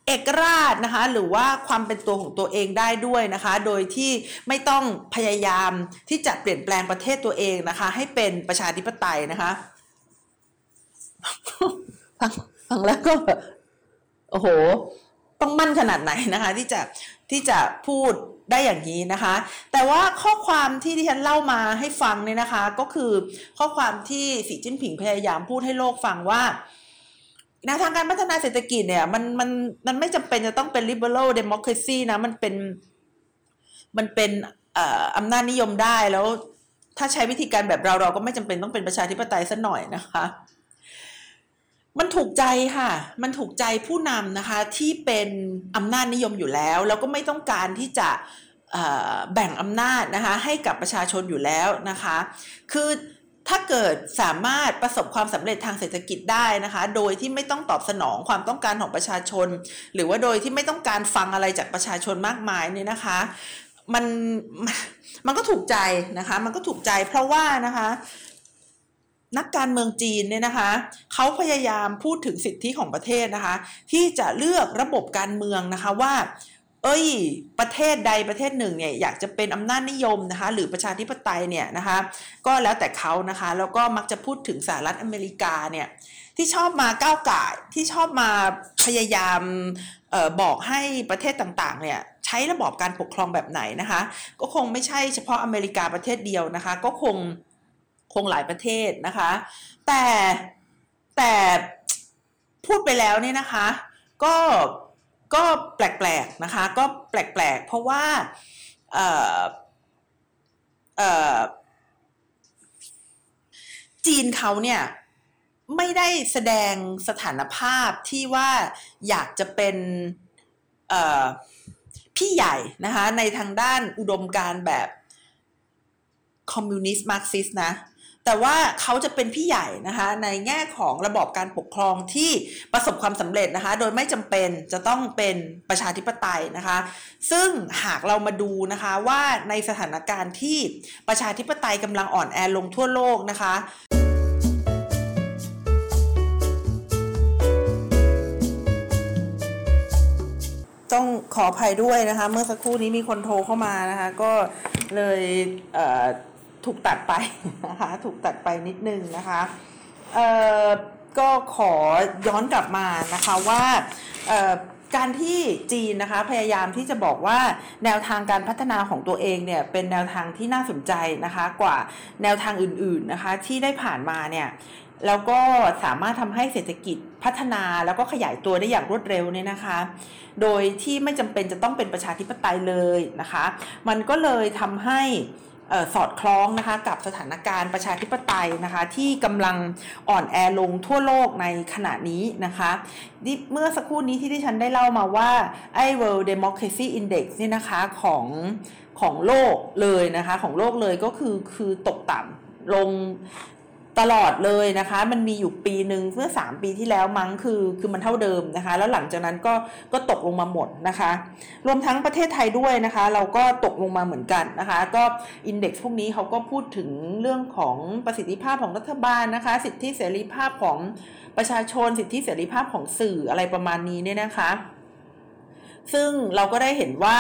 เอกราชนะคะหรือว่าความเป็นตัวของตัวเองได้ด้วยนะคะ โดยที่ไม่ต้องพยายามที่จะเปลี่ยนแปลงประเทศตัวเองนะคะ ให้เป็นประชาธิปไตยนะคะฟังฟังแล้วก็โอ้โห ต้องมั่นขนาดไหนนะคะ ที่จะที่จะพูด ได้อย่างนี้นะคะ แต่ว่าข้อความที่ที่ฉันเล่ามาให้ฟังเนี่ยนะคะ ก็คือข้อความที่สีจิ้นผิงพยายามพูดให้โลกฟังว่าแนวทางการพัฒนาเศรษฐกิจเนี่ยมันมันมันไม่จำเป็นจะต้องเป็น liberal democracy นะ มันเป็นมันเป็นอำนาจนิยมได้แล้วถ้าใช้วิธีการแบบเราเราก็ไม่จำเป็นต้องเป็นประชาธิปไตยซะหน่อยนะคะ มันถูกใจค่ะ มันถูกใจผู้นำนะคะที่เป็นอำนาจนิยมอยู่แล้ว แล้วก็ไม่ต้องการที่จะแบ่งอำนาจนะคะให้กับประชาชนอยู่แล้วนะคะ คือถ้าเกิดสามารถประสบความสำเร็จทางเศรษฐกิจได้นะคะ โดยที่ไม่ต้องตอบสนองความต้องการของประชาชน หรือว่าโดยที่ไม่ต้องการฟังอะไรจากประชาชนมากมายเนี่ยนะคะ มันมันก็ถูกใจนะคะ มันก็ถูกใจเพราะว่านะคะ นักการเมืองจีนเนี่ยนะคะเขาพยายามพูดถึงสิทธิของประเทศนะคะ ที่จะเลือกระบบการเมืองนะคะว่า เอ้ย ประเทศใดประเทศหนึ่งเนี่ยอยากจะเป็นอำนาจนิยมนะคะหรือประชาธิปไตยเนี่ยนะคะก็แล้วแต่เขานะคะแล้วก็มักจะพูดถึงสหรัฐอเมริกาเนี่ยที่ชอบมาก้าวไก่ที่ชอบมาพยายามออบอกให้ประเทศต่างๆเนี่ยใช้ระบอบการปกครองแบบไหนนะคะ ก็คงไม่ใช่เฉพาะอเมริกาประเทศเดียวนะคะ ก็คง คงหลายประเทศนะคะ แต่แต่พูดไปแล้วเนี่ยนะคะ ก็ก็แปลกๆนะคะ ก็แปลกๆ เพราะว่าเอ่อเอ่อจีนเขาเนี่ยไม่ได้แสดงสถานภาพที่ว่าอยากจะเป็นพี่ใหญ่นะคะในทางด้านอุดมการณ์แบบคอมมิวนิสต์มาร์กซิสนะ แต่ว่าเขาจะเป็นพี่ใหญ่นะคะในแง่ของระบอบการปกครองที่ประสบความสำเร็จนะคะ โดยไม่จำเป็นจะต้องเป็นประชาธิปไตยนะคะ ซึ่งหากเรามาดูนะคะว่าในสถานการณ์ที่ประชาธิปไตยกำลังอ่อนแอลงทั่วโลกนะคะต้องขออภัยด้วยนะคะ เมื่อสักครู่นี้มีคนโทรเข้ามานะคะ ก็เลยเถูกตัดไปนะคะถูกตัดไปนิดนึงนะคะเอ่อก็ขอย้อนกลับมานะคะว่าเอ่อการที่จีนนะคะพยายามที่จะบอกว่าแนวทางการพัฒนาของตัวเองเนี่ยเป็นแนวทางที่น่าสนใจนะคะกว่าแนวทางอื่นๆนะคะที่ได้ผ่านมาเนี่ยแล้วก็สามารถทำให้เศรษฐกิจพัฒนาแล้วก็ขยายตัวได้อย่างรวดเร็วเนี่ยนะคะ โดยที่ไม่จำเป็นจะต้องเป็นประชาธิปไตยเลยนะคะ มันก็เลยทำให้ สอดคล้องนะคะกับสถานการณ์ประชาธิปไตยนะคะที่กำลังอ่อนแอลงทั่วโลกในขณะนี้นะคะเมื่อสักครู่นี้ที่ที่ฉันได้เล่ามาว่าไอ้ World Democracy Index นี่นะคะของของโลกเลยนะคะของโลกเลยก็คือคือตกต่ำลง ตลอดเลยนะคะ มันมีอยู่ปีหนึ่งเมื่อ 3 ปีที่แล้วมั้งคือ คือมันเท่าเดิมนะคะ แล้วหลังจากนั้นก็ก็ตกลงมาหมดนะคะ รวมทั้งประเทศไทยด้วยนะคะ เราก็ตกลงมาเหมือนกันนะคะ ก็อินเด็กซ์พวกนี้เขาก็พูดถึงเรื่องของประสิทธิภาพของรัฐบาลนะคะ สิทธิเสรีภาพของประชาชน สิทธิเสรีภาพของสื่ออะไรประมาณนี้เนี่ยนะคะ ซึ่งเราก็ได้เห็นว่า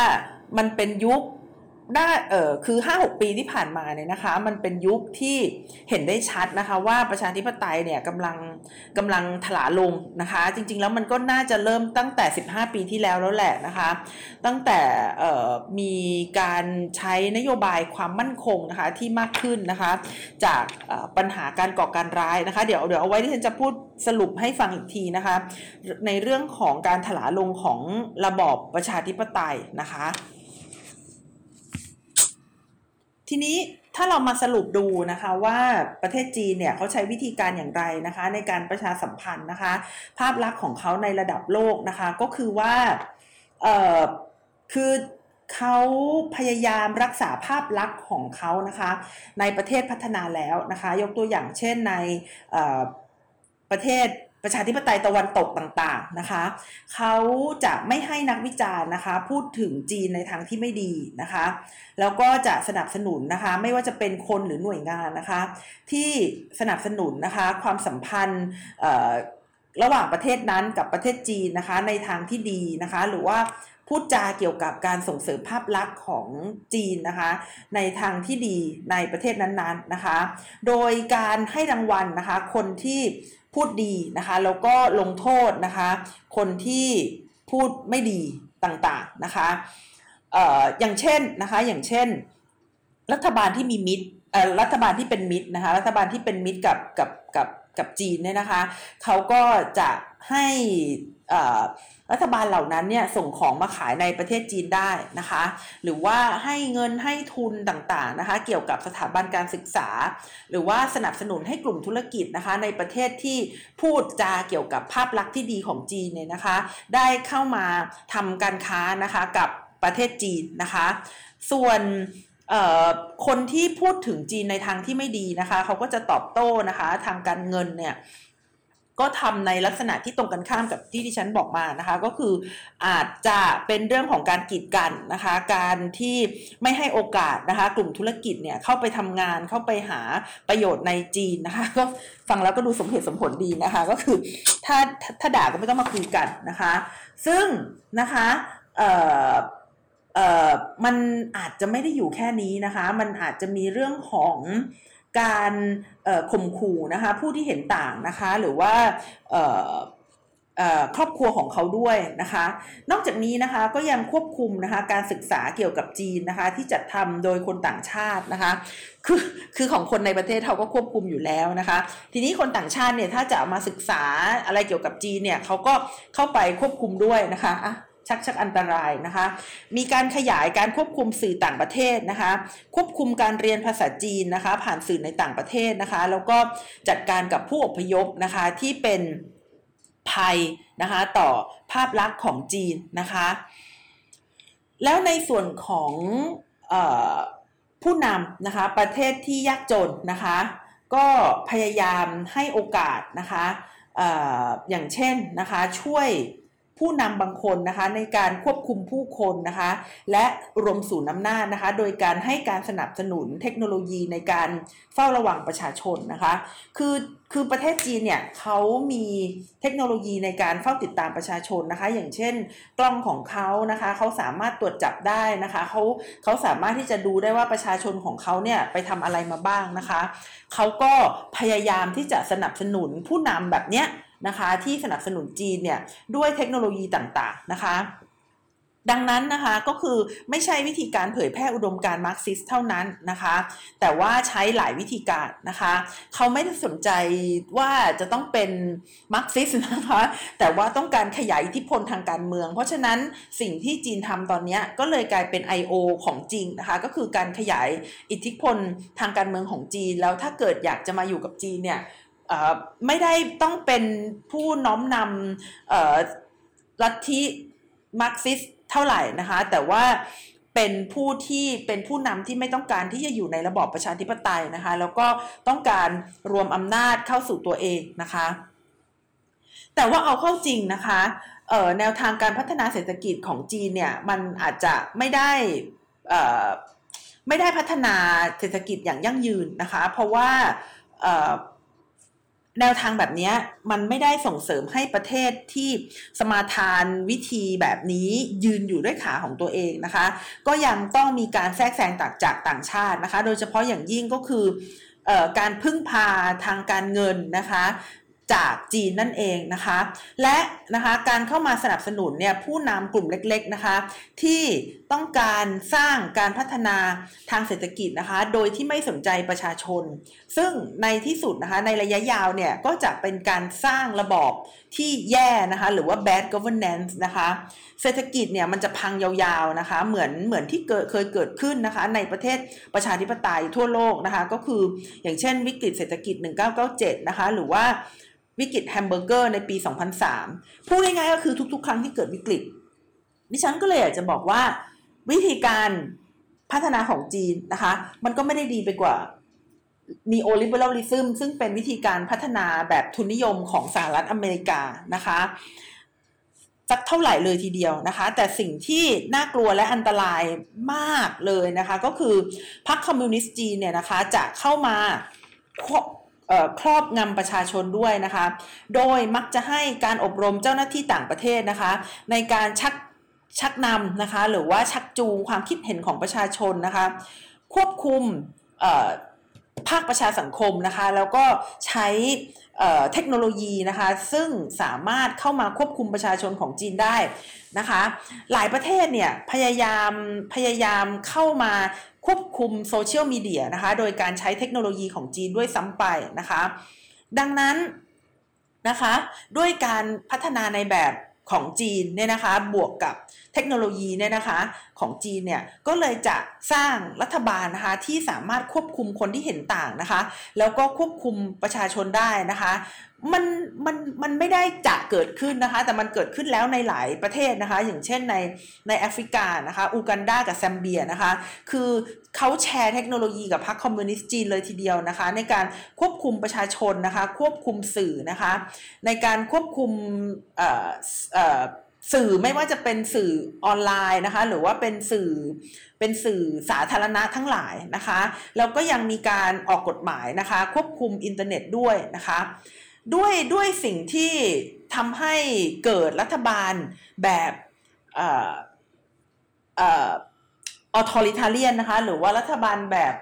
มันเป็นยุค ได้เออคือห้าหกปีที่ผ่านมาเนี่ยนะคะ มันเป็นยุคที่เห็นได้ชัดนะคะว่าประชาธิปไตยเนี่ยกำลังกำลังถลาลงนะคะ จริง ๆ แล้วมันก็น่าจะเริ่มตั้งแต่ 15 ปีที่แล้วแล้วแหละนะคะ ตั้งแต่เอ่อมีการใช้นโยบายความมั่นคงนะคะที่มากขึ้นนะคะ จากปัญหาการก่อการร้ายนะคะ เดี๋ยวเดี๋ยวเอาไว้ที่ฉันจะพูดสรุปให้ฟังอีกทีนะคะ ในเรื่องของการถลาลงของระบอบประชาธิปไตยนะคะ ทีนี้ถ้าเรามาสรุปดูนะคะว่าประเทศจีนเนี่ยเขาใช้วิธีการอย่างไรนะคะ ในการประชาสัมพันธ์นะคะ ภาพลักษณ์ของเขาในระดับโลกนะคะ ก็คือว่าเออคือเขาพยายามรักษาภาพลักษณ์ของเขานะคะ ในประเทศพัฒนาแล้วนะคะ ยกตัวอย่างเช่นในประเทศ ประชาธิปไตยตะวันตกต่างๆนะคะเขาจะไม่ให้นักวิจารณ์นะคะ พูดถึงจีนในทางที่ไม่ดีนะคะ แล้วก็จะสนับสนุนนะคะ ไม่ว่าจะเป็นคนหรือหน่วยงานนะคะ ที่สนับสนุนนะคะความสัมพันธ์ระหว่างประเทศนั้นกับประเทศจีนนะคะในทางที่ดีนะคะ หรือว่าพูดจาเกี่ยวกับการส่งเสริมภาพลักษณ์ของจีนนะคะ ในทางที่ดีในประเทศนั้นๆนะคะ โดยการให้รางวัลนะคะ คนที่ พูดดีนะคะแล้วก็ลงโทษนะคะคนที่พูดไม่ดีต่างๆนะคะเอ่ออย่างเช่นนะคะอย่างเช่น รัฐบาลที่มีมิตรรัฐบาลที่เป็นมิตรนะคะรัฐบาลที่เป็นมิตรกับกับกับกับจีนเนี่ยนะคะเขาก็จะให้อ่า รัฐบาลเหล่านั้นเนี่ยส่งของมาขายในประเทศจีนได้นะคะ หรือว่าให้เงินให้ทุนต่างๆนะคะ เกี่ยวกับสถาบันการศึกษา หรือว่าสนับสนุนให้กลุ่มธุรกิจนะคะ ในประเทศที่พูดจาเกี่ยวกับภาพลักษณ์ที่ดีของจีนเนี่ยนะคะ ได้เข้ามาทำการค้านะคะกับประเทศจีนนะคะ ส่วนคนที่พูดถึงจีนในทางที่ไม่ดีนะคะ เขาก็จะตอบโต้นะคะ ทางการเงินเนี่ย ก็ทำในลักษณะที่ตรงกันข้ามกับที่ที่ฉันบอกมานะคะ ก็คืออาจจะเป็นเรื่องของการกีดกันนะคะ การที่ไม่ให้โอกาสนะคะ กลุ่มธุรกิจเนี่ยเข้าไปทำงานเข้าไปหาประโยชน์ในจีนนะคะ ก็ฟังแล้วก็ดูสมเหตุสมผลดีนะคะ ก็คือถ้าถ้าด่าก็ไม่ต้องมาคุยกันนะคะ ซึ่งนะคะเอ่อเอ่อมันอาจจะไม่ได้อยู่แค่นี้นะคะ มันอาจจะมีเรื่องของ การข่มขู่นะคะผู้ที่เห็นต่างนะคะหรือว่าครอบครัวของเขาด้วยนะคะ นอกจากนี้นะคะก็ยังควบคุมนะคะการศึกษาเกี่ยวกับจีนนะคะที่จัดทำโดยคนต่างชาตินะคะ คือคือของคนในประเทศเขาก็ควบคุมอยู่แล้วนะคะ ทีนี้คนต่างชาติเนี่ยถ้าจะมาศึกษาอะไรเกี่ยวกับจีนเนี่ยเขาก็เข้าไปควบคุมด้วยนะคะอะ ชักชักอันตรายนะคะ มีการขยายการควบคุมสื่อต่างประเทศนะคะ ควบคุมการเรียนภาษาจีนนะคะ ผ่านสื่อในต่างประเทศนะคะ แล้วก็จัดการกับผู้อพยพนะคะที่เป็นภัยนะคะต่อภาพลักษณ์ของจีนนะคะ แล้วในส่วนของอผู้นำนะคะประเทศที่ยากจนนะคะ ก็พยายามให้โอกาสนะคะออย่างเช่นนะคะช่วย ผู้นำบางคนนะคะในการควบคุมผู้คนนะคะและรวมศูนย์อำนาจนะคะโดยการให้การสนับสนุนเทคโนโลยีในการเฝ้าระวังประชาชนนะคะคือคือประเทศจีนเนี่ยเขามีเทคโนโลยีในการเฝ้าติดตามประชาชนนะคะอย่างเช่น กล้องของเขานะคะเขาสามารถตรวจจับได้นะคะเขาเขาสามารถที่จะดูได้ว่าประชาชนของเขาเนี่ยไปทำอะไรมาบ้างนะคะเขาก็พยายามที่จะสนับสนุนผู้นำแบบเนี้ย นะคะที่สนับสนุนจีนเนี่ยด้วยเทคโนโลยีต่างๆนะคะดังนั้นนะคะก็คือไม่ใช่วิธีการเผยแพร่อุดมการณ์มาร์กซิสเท่านั้นนะคะ แต่ว่าใช้หลายวิธีการนะคะ เขาไม่ได้สนใจว่าจะต้องเป็นมาร์กซิสนะคะ แต่ว่าต้องการขยายอิทธิพลทางการเมือง เพราะฉะนั้นสิ่งที่จีนทำตอนนี้ก็เลยกลายเป็น I.O. ของจริงนะคะ ก็คือการขยายอิทธิพลทางการเมืองของจีน แล้วถ้าเกิดอยากจะมาอยู่กับจีนเนี่ย ไม่ได้ต้องเป็นผู้น้อมนำลัทธิมาร์กซิสเท่าไหร่นะคะ แต่ว่าเป็นผู้ที่เป็นผู้นำที่ไม่ต้องการที่จะอยู่ในระบอบประชาธิปไตยนะคะ แล้วก็ต้องการรวมอำนาจเข้าสู่ตัวเองนะคะ แต่ว่าเอาเข้าจริงนะคะแนวทางการพัฒนาเศรษฐกิจของจีนเนี่ยมันอาจจะไม่ได้ไม่ได้พัฒนาเศรษฐกิจอย่างยั่งยืนนะคะ เพราะว่า แนวทางแบบนี้มันไม่ได้ส่งเสริมให้ประเทศที่สมาทานวิธีแบบนี้ยืนอยู่ด้วยขาของตัวเองนะคะ ก็ยังต้องมีการแทรกแซงจากจากต่างชาตินะคะ โดยเฉพาะอย่างยิ่งก็คืออการพึ่งพาทางการเงินนะคะจากจีนนั่นเองนะคะ และนะคะการเข้ามาสนับสนุนเนี่ยผู้นำกลุ่มเล็กๆนะคะ ที่ต้องการสร้างการพัฒนาทางเศรษฐกิจนะคะ โดยที่ไม่สนใจประชาชน ซึ่งในที่สุดนะคะในระยะยาวเนี่ยก็จะเป็นการสร้างระบอบที่แย่นะคะหรือว่า bad governance นะคะ เศรษฐกิจเนี่ยมันจะพังยาวๆนะคะ เหมือนเหมือนที่เกิดเคยเกิดขึ้นนะคะ ในประเทศประชาธิปไตยทั่วโลกนะคะ ก็คืออย่างเช่นวิกฤตเศรษฐกิจ 1997 นะคะ หรือว่าวิกฤตแฮมเบอร์เกอร์ในปี 2003 พูดง่ายๆก็คือทุกๆ ครั้งที่เกิดวิกฤตดิฉันก็เลยอยากจะบอกว่า วิธีการพัฒนาของจีนนะคะ มันก็ไม่ได้ดีไปกว่า neoliberalism ซึ่งเป็นวิธีการพัฒนาแบบทุนนิยมของสหรัฐอเมริกานะคะสักเท่าไหร่เลยทีเดียวนะคะ แต่สิ่งที่น่ากลัวและอันตรายมากเลยนะคะ ก็คือพรรคคอมมิวนิสต์จีนเนี่ยนะคะจะเข้ามาครอบงำประชาชนด้วยนะคะ โดยมักจะให้การอบรมเจ้าหน้าที่ต่างประเทศนะคะ ในการชัก ชักนำนะคะหรือว่าชักจูงความคิดเห็นของประชาชนนะคะควบคุมภาคประชาสังคมนะคะแล้วก็ใช้เทคโนโลยีนะคะซึ่งสามารถเข้ามาควบคุมประชาชนของจีนได้นะคะหลายประเทศเนี่ยพยายามพยายามเข้ามาควบคุมโซเชียลมีเดียนะคะโดยการใช้เทคโนโลยีของจีนด้วยซ้ำไปนะคะดังนั้นนะคะด้วยการพัฒนาในแบบ ของจีนเนี่ยนะคะบวกกับเทคโนโลยีเนี่ยนะคะของจีนเนี่ยก็เลยจะสร้างรัฐบาลนะคะที่สามารถควบคุมคนที่เห็นต่างนะคะ แล้วก็ควบคุมประชาชนได้นะคะ มันมันมันไม่ได้จะเกิดขึ้นนะคะ แต่มันเกิดขึ้นแล้วในหลายประเทศนะคะ อย่างเช่นในในแอฟริกานะคะอูกันดากับแซมเบียนะคะ คือเขาแชร์เทคโนโลยีกับพรรคคอมมิวนิสต์จีนเลยทีเดียวนะคะ ในการควบคุมประชาชนนะคะ ควบคุมสื่อนะคะ ในการควบคุมเอ่อเอ่อสื่อไม่ว่าจะเป็นสื่อออนไลน์นะคะ หรือว่าเป็นสื่อเป็นสื่อสาธารณะทั้งหลายนะคะแล้วก็ยังมีการออกกฎหมายนะคะ ควบคุมอินเทอร์เน็ตด้วยนะคะ ด้วยด้วยสิ่งที่ทำให้เกิดรัฐบาลแบบออเอ่อ authoritarian นะคะ หรือว่ารัฐบาลแบบ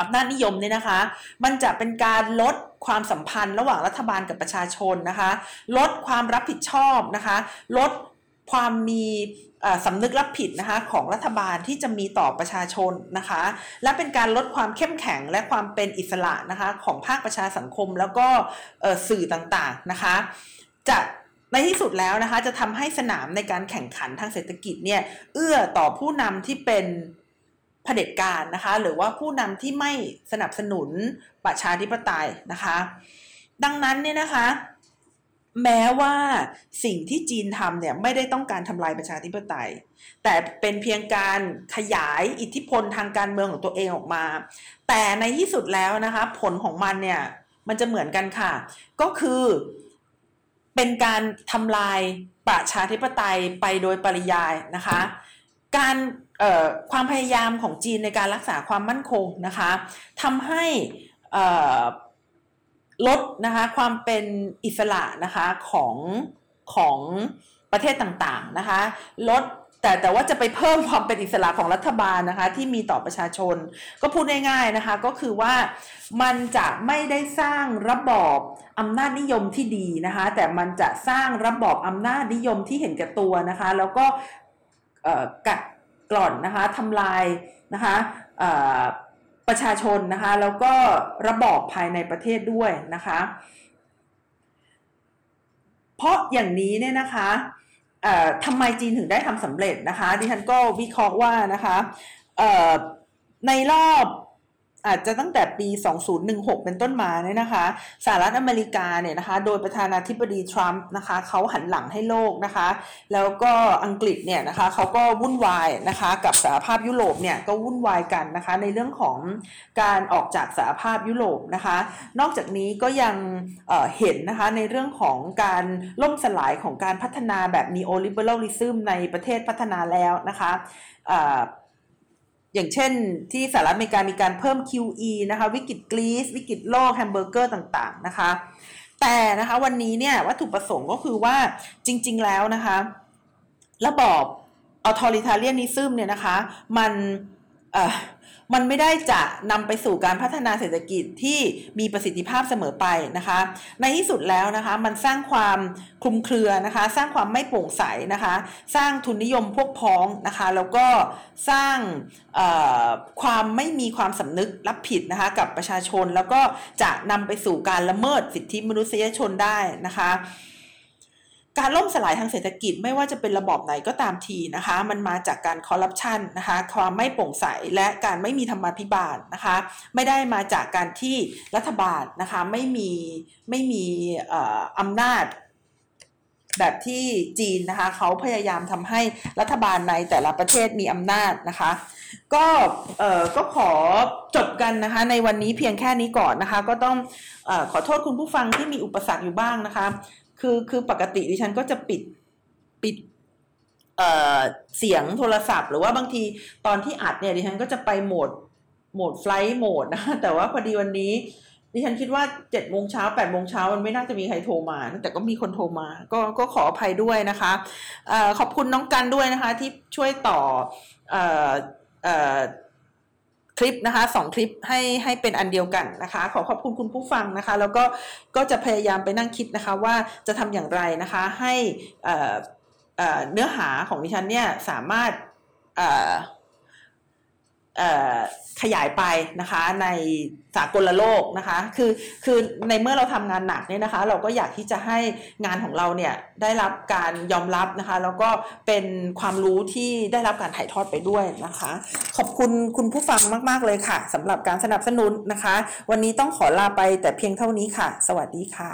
อำนาจนิยมเนี่ยนะคะ มันจะเป็นการลดความสัมพันธ์ระหว่างรัฐบาลกับประชาชนนะคะ ลดความรับผิดชอบนะคะ ลดความมี สำนึกรับผิดนะคะของรัฐบาลที่จะมีต่อประชาชนนะคะ และเป็นการลดความเข้มแข็งและความเป็นอิสระนะคะของภาคประชาสังคมแล้วก็สื่อต่างๆนะคะจะในที่สุดแล้วนะคะจะทำให้สนามในการแข่งขันทางเศรษฐกิจเนี่ยเอื้อต่อผู้นำที่เป็นเผด็จการนะคะหรือว่าผู้นำที่ไม่สนับสนุนประชาธิปไตยนะคะ ดังนั้นเนี่ยนะคะ แม้ว่าสิ่งที่จีนทำเนี่ยไม่ได้ต้องการทำลายประชาธิปไตย แต่เป็นเพียงการขยายอิทธิพลทางการเมืองของตัวเองออกมา แต่ในที่สุดแล้วนะคะผลของมันเนี่ยมันจะเหมือนกันค่ะ ก็คือเป็นการทำลายประชาธิปไตยไปโดยปริยายนะคะ การความพยายามของจีนในการรักษาความมั่นคงนะคะทำให้ ลดนะคะความเป็นอิสระนะคะของของประเทศต่างๆนะคะลดแต่แต่ว่าจะไปเพิ่มความเป็นอิสระของรัฐบาลนะคะที่มีต่อประชาชน ก็พูดง่ายๆนะคะก็คือว่ามันจะไม่ได้สร้างระบอบอำนาจนิยมที่ดีนะคะแต่มันจะสร้างระบอบอำนาจนิยมที่เห็นแก่ตัวนะคะแล้วก็กัดกร่อนนะคะทำลายนะคะ ประชาชนนะคะแล้วก็ระบอบภายในประเทศด้วยนะคะเพราะอย่างนี้เนี่ยนะคะทำไมจีนถึงได้ทำสำเร็จนะคะดิฉันก็วิเคราะห์ว่านะคะในรอบ อาจจะตั้งแต่ปี 2016 เป็นต้นมาเนี่ยนะคะ สหรัฐอเมริกาเนี่ยนะคะ โดยประธานาธิบดีทรัมป์นะคะ เขาหันหลังให้โลกนะคะ แล้วก็อังกฤษเนี่ยนะคะ เขาก็วุ่นวายนะคะ กับสหภาพยุโรปเนี่ย ก็วุ่นวายกันนะคะ ในเรื่องของการออกจากสหภาพยุโรปนะคะ นอกจากนี้ก็ยังเเห็นนะคะ ในเรื่องของการล่มสลายของการพัฒนาแบบ neoliberalism ในประเทศพัฒนาแล้วนะคะ อย่างเช่นที่สหรัฐอเมริกามีการเพิ่ม QE นะคะ วิกฤตกรีซวิกฤตโลกแฮมเบอร์เกอร์ต่างๆนะคะ แต่นะคะวันนี้เนี่ยวัตถุประสงค์ก็คือว่าจริง ๆ แล้วนะคะ ระบอบ authoritarianism เนี่ยนะคะ มันเอ่อ มันไม่ได้จะนำไปสู่การพัฒนาเศรษฐกิจที่มีประสิทธิภาพเสมอไปนะคะ ในที่สุดแล้วนะคะ มันสร้างความคลุมเครือนะคะ สร้างความไม่โปร่งใสนะคะ สร้างทุนนิยมพวกพ้องนะคะ แล้วก็สร้างความไม่มีความสำนึกรับผิดนะคะกับประชาชน แล้วก็จะนำไปสู่การละเมิดสิทธิมนุษยชนได้นะคะ การล่มสลายทางเศรษฐกิจไม่ว่าจะเป็นระบอบไหนก็ตามทีนะคะ มันมาจากการคอร์รัปชันนะคะ ความไม่โปร่งใสและการไม่มีธรรมาภิบาลนะคะ ไม่ได้มาจากการที่รัฐบาลนะคะไม่มีไม่มีอำนาจแบบที่จีนนะคะเขาพยายามทำให้รัฐบาลในแต่ละประเทศมีอำนาจนะคะ ก็เอ่อก็ขอจบกันนะคะ ในวันนี้เพียงแค่นี้ก่อนนะคะ ก็ต้องอขอโทษคุณผู้ฟังที่มีอุปสรรคอยู่บ้างนะคะ คือคือปกติดิฉันก็จะปิดปิดเอ่อเสียงโทรศัพท์ หรือว่าบางทีตอนที่อัดเนี่ยดิฉันก็จะไปโหมดโหมดไฟล์โหมดนะแต่ว่าพอดีวันนี้ดิฉันคิดว่าเจ็ดโมงเช้าแปดโมงเช้ามันไม่น่าจะมีใครโทรมาแต่ก็มีคนโทรมา ก็ก็ขออภัยด้วยนะคะอขอบคุณน้องกันด้วยนะคะ ที่ช่วยต่อออ คลิปนะคะสองคลิปให้ให้เป็นอันเดียวกันนะคะ ขอขอบคุณคุณผู้ฟังนะคะ แล้วก็ก็จะพยายามไปนั่งคิดนะคะว่าจะทำอย่างไรนะคะให้เนื้อหาของดิฉันเนี่ยสามารถ ขยายไปนะคะในสากลโลกนะคะคือคือในเมื่อเราทำงานหนักเนี่ยนะคะ เราก็อยากที่จะให้งานของเราเนี่ยได้รับการยอมรับนะคะ แล้วก็เป็นความรู้ที่ได้รับการถ่ายทอดไปด้วยนะคะ ขอบคุณคุณผู้ฟังมาก ๆ เลยค่ะสำหรับการสนับสนุนนะคะ วันนี้ต้องขอลาไปแต่เพียงเท่านี้ค่ะ สวัสดีค่ะ